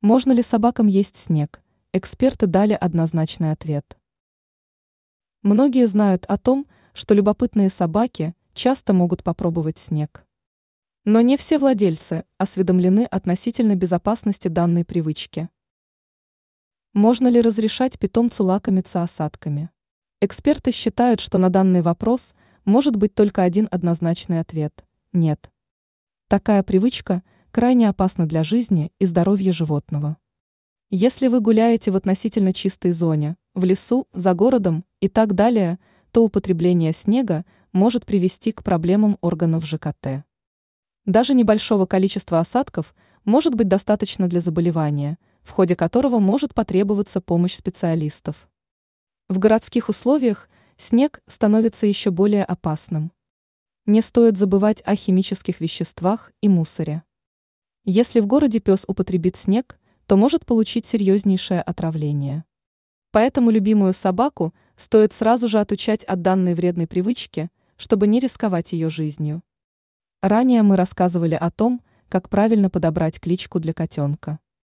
Можно ли собакам есть снег? Эксперты дали однозначный ответ. Многие знают о том, что любопытные собаки часто могут попробовать снег. Но не все владельцы осведомлены относительно безопасности данной привычки. Можно ли разрешать питомцу лакомиться осадками? Эксперты считают, что на данный вопрос может быть только один однозначный ответ – нет. Такая привычка – крайне опасно для жизни и здоровья животного. Если вы гуляете в относительно чистой зоне, в лесу, за городом и так далее, то употребление снега может привести к проблемам органов ЖКТ. Даже небольшого количества осадков может быть достаточно для заболевания, в ходе которого может потребоваться помощь специалистов. В городских условиях снег становится еще более опасным. Не стоит забывать о химических веществах и мусоре. Если в городе пес употребит снег, то может получить серьезнейшее отравление. Поэтому любимую собаку стоит сразу же отучать от данной вредной привычки, чтобы не рисковать ее жизнью. Ранее мы рассказывали о том, как правильно подобрать кличку для котенка.